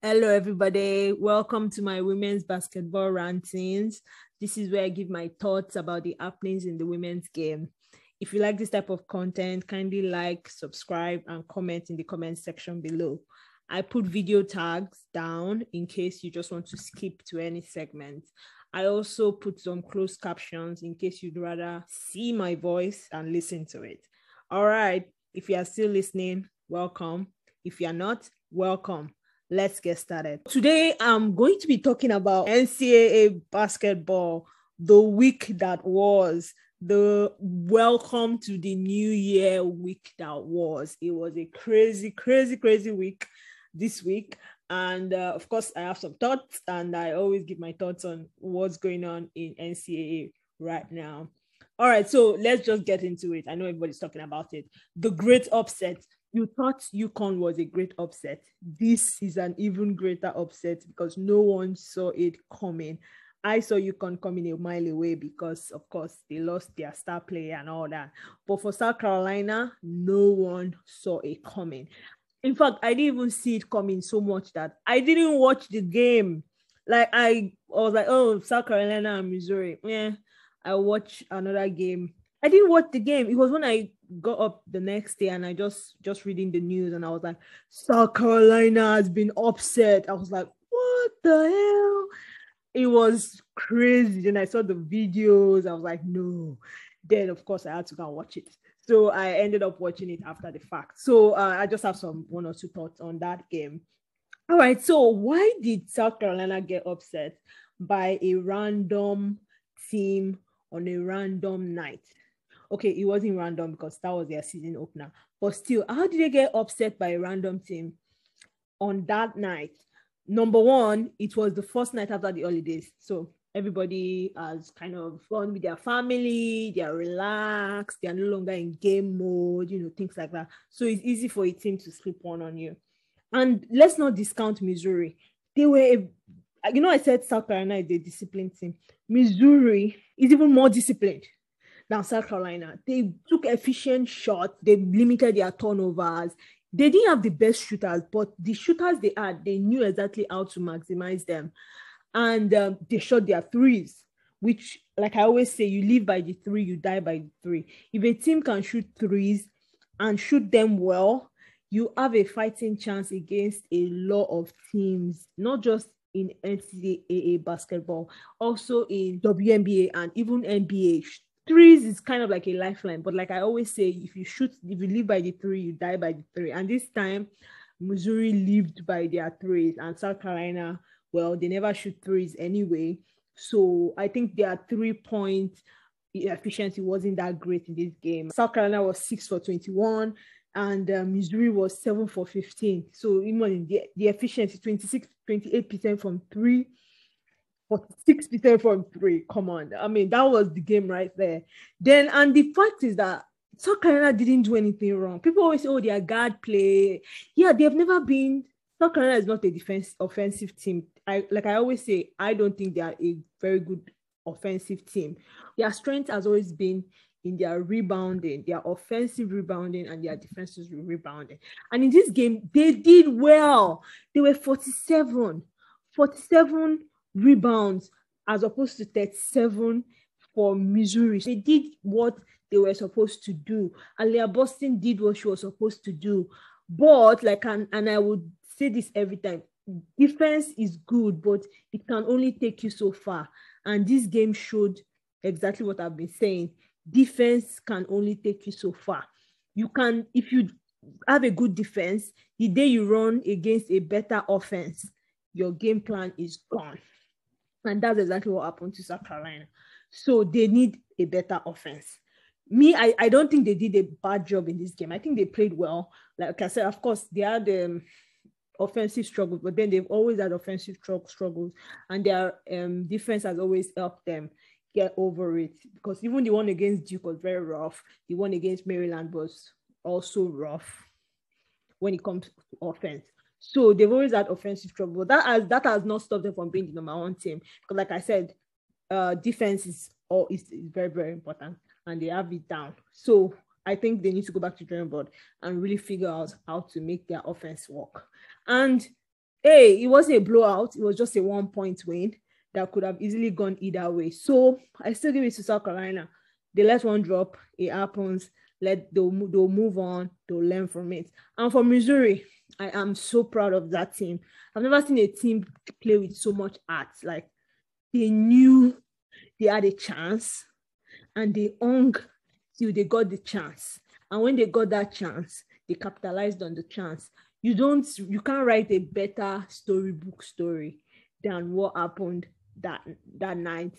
Hello, everybody. Welcome to my women's basketball rantings. This is where I give my thoughts about the happenings in the women's game. If you like this type of content, kindly like, subscribe, and comment in the comment section below. I put video tags down in case you just want to skip to any segment. I also put some closed captions in case you'd rather see my voice and listen to it. All right. If you are still listening, welcome. If you are not, welcome let's get started. Today, I'm going to be talking about NCAA basketball, the week that was, the welcome to the new year week that was. It was a crazy, crazy, crazy week this week. And uh, of course, I have some thoughts, and I always give my thoughts on what's going on in NCAA right now. All right, so let's just get into it. I know everybody's talking about it. The great upset you thought UConn was a great upset. This is an even greater upset because no one saw it coming. I saw UConn coming a mile away because, of course, they lost their star player and all that. But for South Carolina, no one saw it coming. In fact, I didn't even see it coming so much that I didn't watch the game. Like I, I was like, oh, South Carolina and Missouri. Yeah, I watched another game. I didn't watch the game. It was when I got up the next day and I just just reading the news and I was like, South Carolina has been upset. I was like, what the hell? It was crazy. Then I saw the videos. I was like, no. Then of course I had to go and watch it. So I ended up watching it after the fact. So uh, I just have some one or two thoughts on that game. All right. So why did South Carolina get upset by a random team on a random night? Okay, it wasn't random because that was their season opener. But still, how did they get upset by a random team on that night? Number one, it was the first night after the holidays. So everybody has kind of gone with their family, they're relaxed, they're no longer in game mode, you know, things like that. So it's easy for a team to slip one on you. And let's not discount Missouri. They were, a, you know, I said South Carolina is a disciplined team. Missouri is even more disciplined than South Carolina. They took efficient shots, they limited their turnovers. They didn't have the best shooters, but the shooters they had, they knew exactly how to maximize them. And um, they shot their threes, which, like I always say, you live by the three, you die by the three. If a team can shoot threes and shoot them well, you have a fighting chance against a lot of teams, not just in NCAA basketball, also in WNBA and even NBA threes is kind of like a lifeline. But like I always say, if you shoot, if you live by the three, you die by the three. And this time, Missouri lived by their threes, and South Carolina, well, they never shoot threes anyway. So I think their three point efficiency wasn't that great in this game. South Carolina was six for 21 and uh, Missouri was seven for 15. So even the, the efficiency 26, 28% from three 46% from three. Come on. I mean, that was the game right there. Then, and the fact is that South Carolina didn't do anything wrong. People always say, oh, they are guard play. Yeah, they've never been. South Carolina is not a defense offensive team. I like I always say, I don't think they are a very good offensive team. Their strength has always been in their rebounding, their offensive rebounding, and their defensive rebounding. And in this game, they did well. They were 47, 47 rebounds as opposed to 37 for Missouri. They did what they were supposed to do. Aliyah Boston did what she was supposed to do. But like and, and I would say this every time, defense is good, but it can only take you so far. And this game showed exactly what I've been saying. Defense can only take you so far. You can, if you have a good defense, the day you run against a better offense, your game plan is gone. And that's exactly what happened to South Carolina. So they need a better offense. Me, I, I don't think they did a bad job in this game. I think they played well. Like I said, of course, they had um, offensive struggles, but then they've always had offensive struggles, and their um, defense has always helped them get over it. Because even the one against Duke was very rough. The one against Maryland was also rough when it comes to offense. So they've always had offensive trouble. That has that has not stopped them from being the number one team. Because like I said, uh, defense is all is, is very very important, and they have it down. So I think they need to go back to drawing board and really figure out how to make their offense work. And hey, it wasn't a blowout, it was just a one point win that could have easily gone either way. So I still give it to South Carolina. They let one drop, it happens. Let they'll, they'll move on, they'll learn from it. And for Missouri, I am so proud of that team. I've never seen a team play with so much art. Like they knew they had a chance and they hung till they got the chance. And when they got that chance, they capitalized on the chance. You don't, you can't write a better storybook story than what happened that that night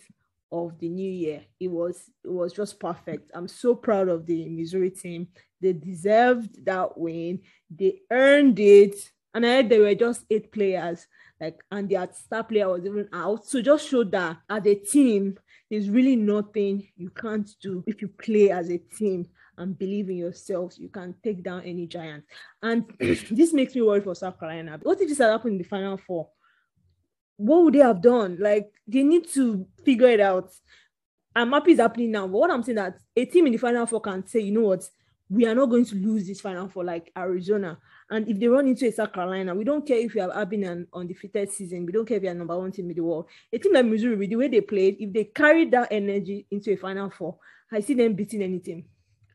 of the new year. It was it was just perfect. I'm so proud of the Missouri team. They deserved that win. They earned it. And I heard there were just eight players, like, and their star player was even out. So just show that as a team, there's really nothing you can't do if you play as a team and believe in yourselves. You can take down any giant. And this makes me worry for South Carolina. What if this had happened in the final four? What would they have done? Like they need to figure it out. I'm happy it's happening now. But what I'm saying that a team in the final four can say, you know what, we are not going to lose this final for like Arizona. And if they run into a South Carolina, we don't care if you have been an undefeated season. We don't care if you're number one team in the world. A team like Missouri, with the way they played, if they carry that energy into a final four, I see them beating any team.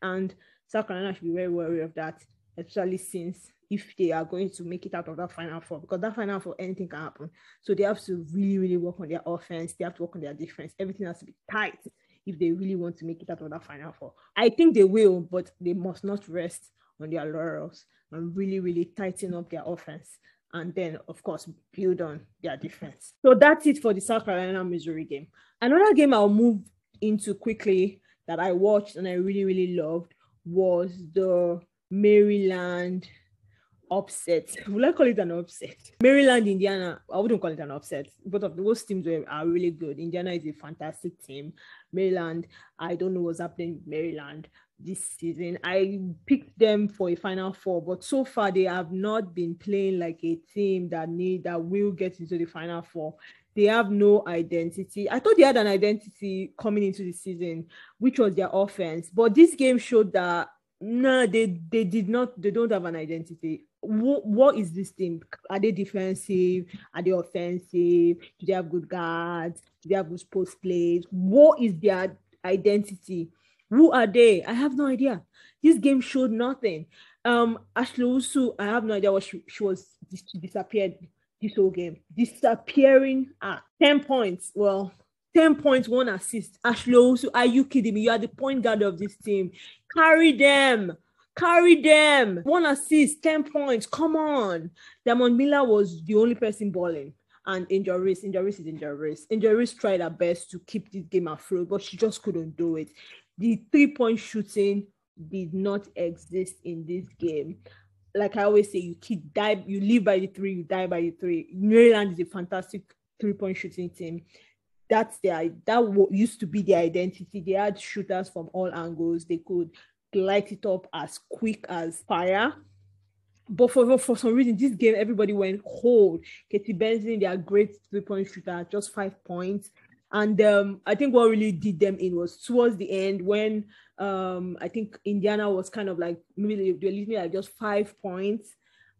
And South Carolina should be very wary of that, especially since if they are going to make it out of that final four, because that final four, anything can happen. So they have to really, really work on their offense. They have to work on their defense. Everything has to be tight if they really want to make it out of that final four. I think they will, but they must not rest on their laurels and really, really tighten up their offense. And then, of course, build on their defense. So that's it for the South Carolina Missouri game. Another game I'll move into quickly that I watched and I really, really loved was the Maryland upset. Will I call it an upset? Maryland, Indiana, I wouldn't call it an upset. Both of those teams are really good. Indiana is a fantastic team. Maryland, I don't know what's happening with Maryland this season. I picked them for a final four, but so far they have not been playing like a team that need that will get into the final four. They have no identity. I thought they had an identity coming into the season, which was their offense. But this game showed that no, they they did not. They don't have an identity what, what is this team? Are they defensive? Are they offensive? Do they have good guards? Do they have good post plays? What is their identity? Who are they? I have no idea. This game showed nothing. Um, Ashley Owusu, I have no idea what she, she was she disappeared this whole game. Disappearing at 10 points. Well, 10 points, one assist. Ashley Owusu, are you kidding me? You are the point guard of this team. Carry them. Carry them. One assist, 10 points. Come on. Diamond Miller was the only person balling. And Injuries, Injuries is Injuries. Injuries tried her best to keep this game afloat, but she just couldn't do it. The three point shooting did not exist in this game. Like I always say, you keep die, you live by the three, you die by the three. Maryland is a fantastic three point shooting team. That's their that used to be their identity. They had shooters from all angles. They could light it up as quick as fire. But for, for some reason, this game, everybody went cold. Katie Benzan, they are great three point shooter, just five points. And um, I think what really did them in was towards the end when um, I think Indiana was kind of like maybe they were leaving like just five points.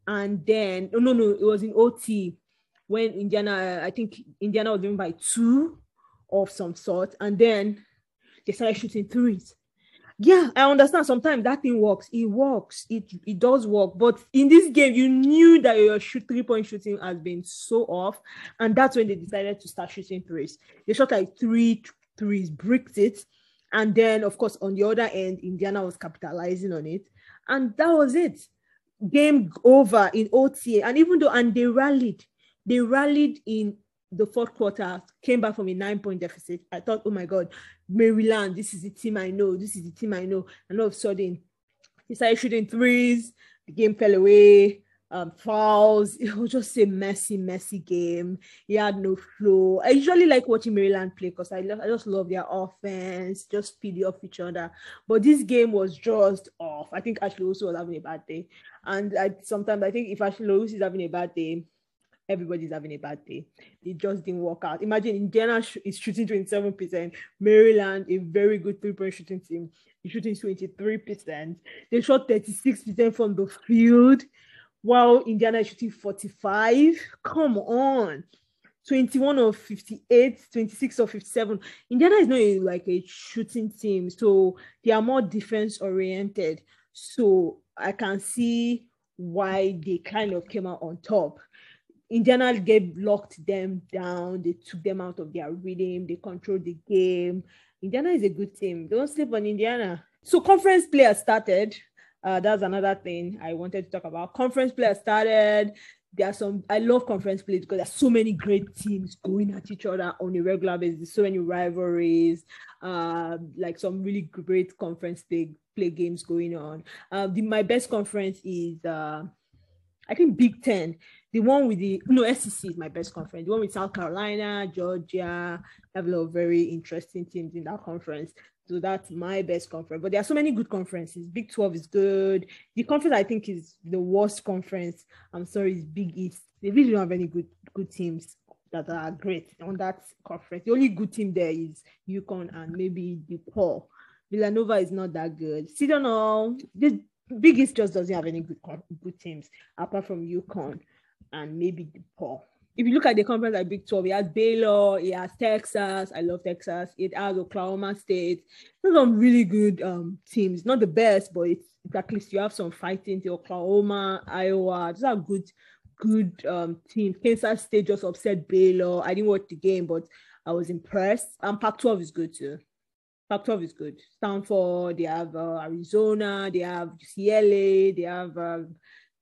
And then, oh, no, no, it was in OT when Indiana, I think Indiana was leaving by two of some sort. And then they started shooting threes yeah, I understand. Sometimes that thing works. It works. It it does work. But in this game, you knew that your shoot three point shooting has been so off, and that's when they decided to start shooting threes. They shot like three threes, bricked it, and then of course on the other end, Indiana was capitalizing on it, and that was it. Game over in OTA, and even though and they rallied, they rallied in the fourth quarter, came back from a nine point deficit. I thought, oh my God, Maryland, this is the team I know. This is the team I know. And all of a sudden, he started shooting threes. The game fell away. Um, fouls. It was just a messy, messy game. He had no flow. I usually like watching Maryland play because I, love, I just love their offense, just feed off each other. But this game was just off. I think Ashley also was having a bad day. And I sometimes I think if Ashley Owusu is having a bad day, everybody's having a bad day. It just didn't work out. Imagine Indiana sh- is shooting 27%, Maryland, a very good three point shooting team, is shooting 23%. They shot 36% from the field. while Indiana is shooting 45. Come on. 21 of 58, 26 of 57. Indiana is not a, like a shooting team, so they are more defense oriented. So I can see why they kind of came out on top. Indiana get locked them down. They took them out of their rhythm. They controlled the game. Indiana is a good team. Don't sleep on Indiana. So conference players started. Uh, that's another thing I wanted to talk about. Conference players started. There are some. I love conference play because there's so many great teams going at each other on a regular basis. So many rivalries. Uh, like some really great conference play play games going on. Uh, the, my best conference is uh, I think Big Ten the one with the no SEC is my best conference. The one with South Carolina, Georgia, have a lot of very interesting teams in that conference. So that's my best conference. But there are so many good conferences. Big 12 is good. The conference I think is the worst conference. I'm sorry, is Big East. They really don't have any good good teams that are great on that conference. The only good team there is UConn and maybe DePaul. Villanova is not that good. Know. The Big East just doesn't have any good good teams apart from UConn and maybe DePaul. If you look at the conference like Big 12, it has Baylor, it has Texas. I love Texas. It has Oklahoma State. Are really good um, teams. Not the best, but it's, it's at least you have some fighting to Oklahoma, Iowa. Those are good, good um, teams. Kansas State just upset Baylor. I didn't watch the game, but I was impressed. And Pac 12 is good too. Pac 12 is good. Stanford, they have uh, Arizona, they have UCLA, they have. Uh,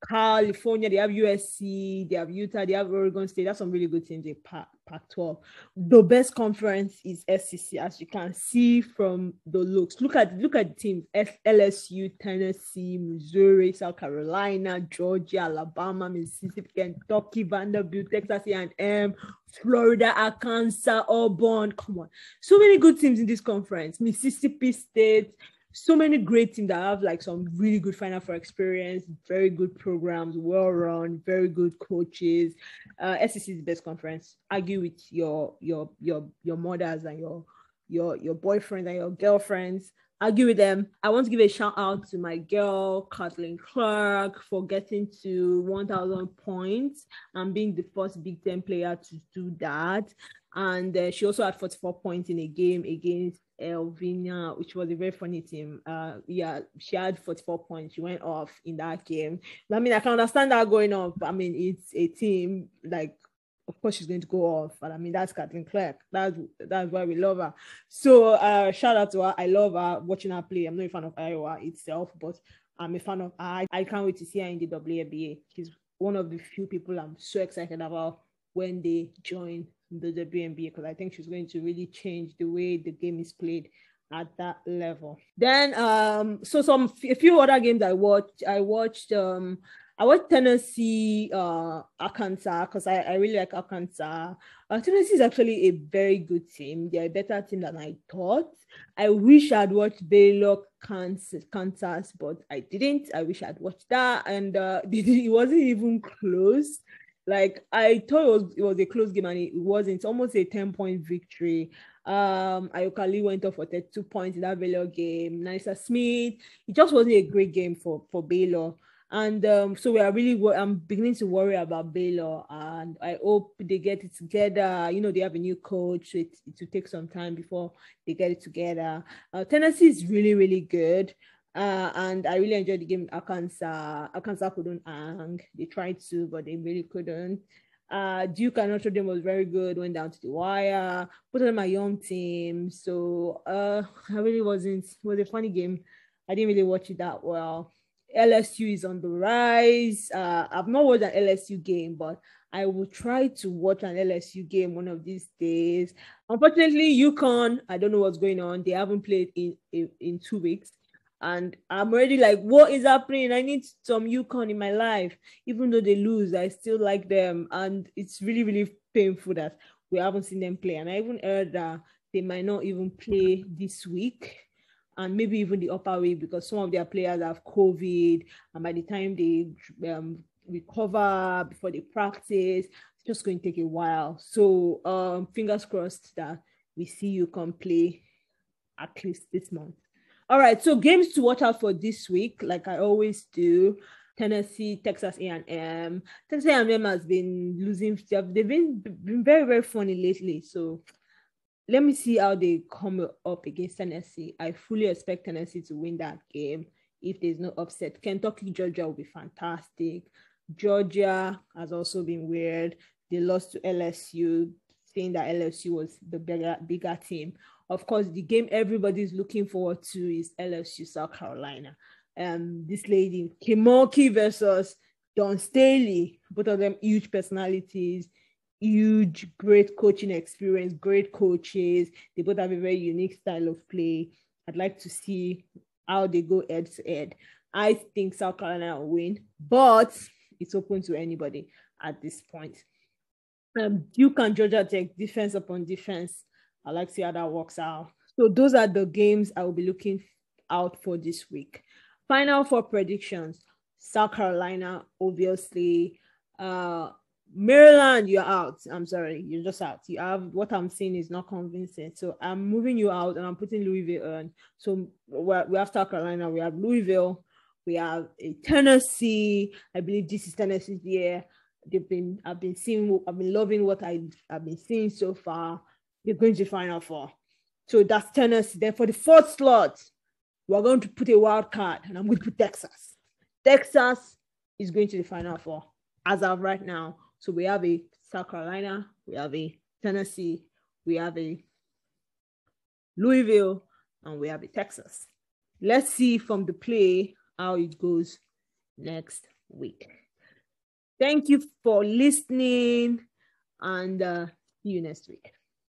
California, they have USC, they have Utah, they have Oregon State. That's some really good teams in Pac 12. The best conference is SEC, as you can see from the looks. Look at look at the teams: LSU, Tennessee, Missouri, South Carolina, Georgia, Alabama, Mississippi, Kentucky, Vanderbilt, Texas A&M, Florida, Arkansas, Auburn. Come on, so many good teams in this conference. Mississippi State, so many great teams that have like some really good final four experience, very good programs, well run, very good coaches. Uh, SEC is the best conference. Argue with your your your your mothers and your your your boyfriends and your girlfriends. Argue with them. I want to give a shout out to my girl Caitlin Clark for getting to 1,000 points and being the first Big Ten player to do that. And uh, she also had 44 points in a game against Elvina, which was a very funny team. Uh, yeah, she had 44 points. She went off in that game. I mean, I can understand that going off. I mean, it's a team like, of course, she's going to go off. But I mean, that's Caitlin Clark. That's that's why we love her. So, uh, shout out to her. I love her watching her play. I'm not a fan of Iowa itself, but I'm a fan of her. I can't wait to see her in the WNBA. She's one of the few people I'm so excited about when they join the WNBA because I think she's going to really change the way the game is played at that level. Then um so some a few other games I watched I watched um I watched Tennessee uh Arkansas because I, I really like Arkansas. Uh, Tennessee is actually a very good team. They're a better team than I thought. I wish I'd watched Baylor Kansas, Kansas, but I didn't. I wish I'd watched that, and uh, it wasn't even close. Like I thought it was it was a close game and it wasn't. It's almost a 10 point victory. Um Ayoka Lee went off for 32 points in that Baylor game. NaLyssa Smith, it just wasn't a great game for for Baylor. And um, so we are really, I'm beginning to worry about Baylor, and I hope they get it together. You know, they have a new coach, so it, it will take some time before they get it together. Uh, Tennessee is really, really good. Uh, and I really enjoyed the game. Arkansas, Arkansas couldn't hang. They tried to, but they really couldn't. Uh, Duke and Notre Dame was very good. Went down to the wire. put on my young teams, so uh, I really wasn't. It was a funny game. I didn't really watch it that well. LSU is on the rise. Uh, I've not watched an LSU game, but I will try to watch an LSU game one of these days. Unfortunately, UConn, I don't know what's going on. They haven't played in in, in two weeks and I'm already like, what is happening? I need some UConn in my life. Even though they lose, I still like them. And it's really, really painful that we haven't seen them play. And I even heard that they might not even play this week and maybe even the upper week because some of their players have COVID. And by the time they um, recover before they practice, it's just going to take a while. So um, fingers crossed that we see UConn play at least this month. All right, so games to watch out for this week, like I always do. Tennessee, Texas A&M. Texas A&M has been losing. They've been been very very funny lately. So let me see how they come up against Tennessee. I fully expect Tennessee to win that game if there's no upset. Kentucky, Georgia will be fantastic. Georgia has also been weird. They lost to LSU, saying that LSU was the bigger, bigger team. Of course, the game everybody's looking forward to is LSU South Carolina. Um, this lady, Kim Mulkey versus Dawn Staley, both of them huge personalities, huge, great coaching experience, great coaches. They both have a very unique style of play. I'd like to see how they go head to head. I think South Carolina will win, but it's open to anybody at this point. Um, Duke and Georgia Tech defense upon defense. I like to see how that works out. So those are the games I will be looking out for this week. Final four predictions: South Carolina, obviously. Uh, Maryland, you're out. I'm sorry, you're just out. You have what I'm saying is not convincing. So I'm moving you out and I'm putting Louisville on. So we have South Carolina, we have Louisville, we have Tennessee. I believe this is Tennessee's year. They've been, I've been seeing, I've been loving what I, I've been seeing so far. They're going to the Final Four. So that's Tennessee. Then for the fourth slot, we're going to put a wild card, and I'm going to put Texas. Texas is going to the Final Four as of right now. So we have a South Carolina, we have a Tennessee, we have a Louisville, and we have a Texas. Let's see from the play how it goes next week. Thank you for listening and uh, see you next week.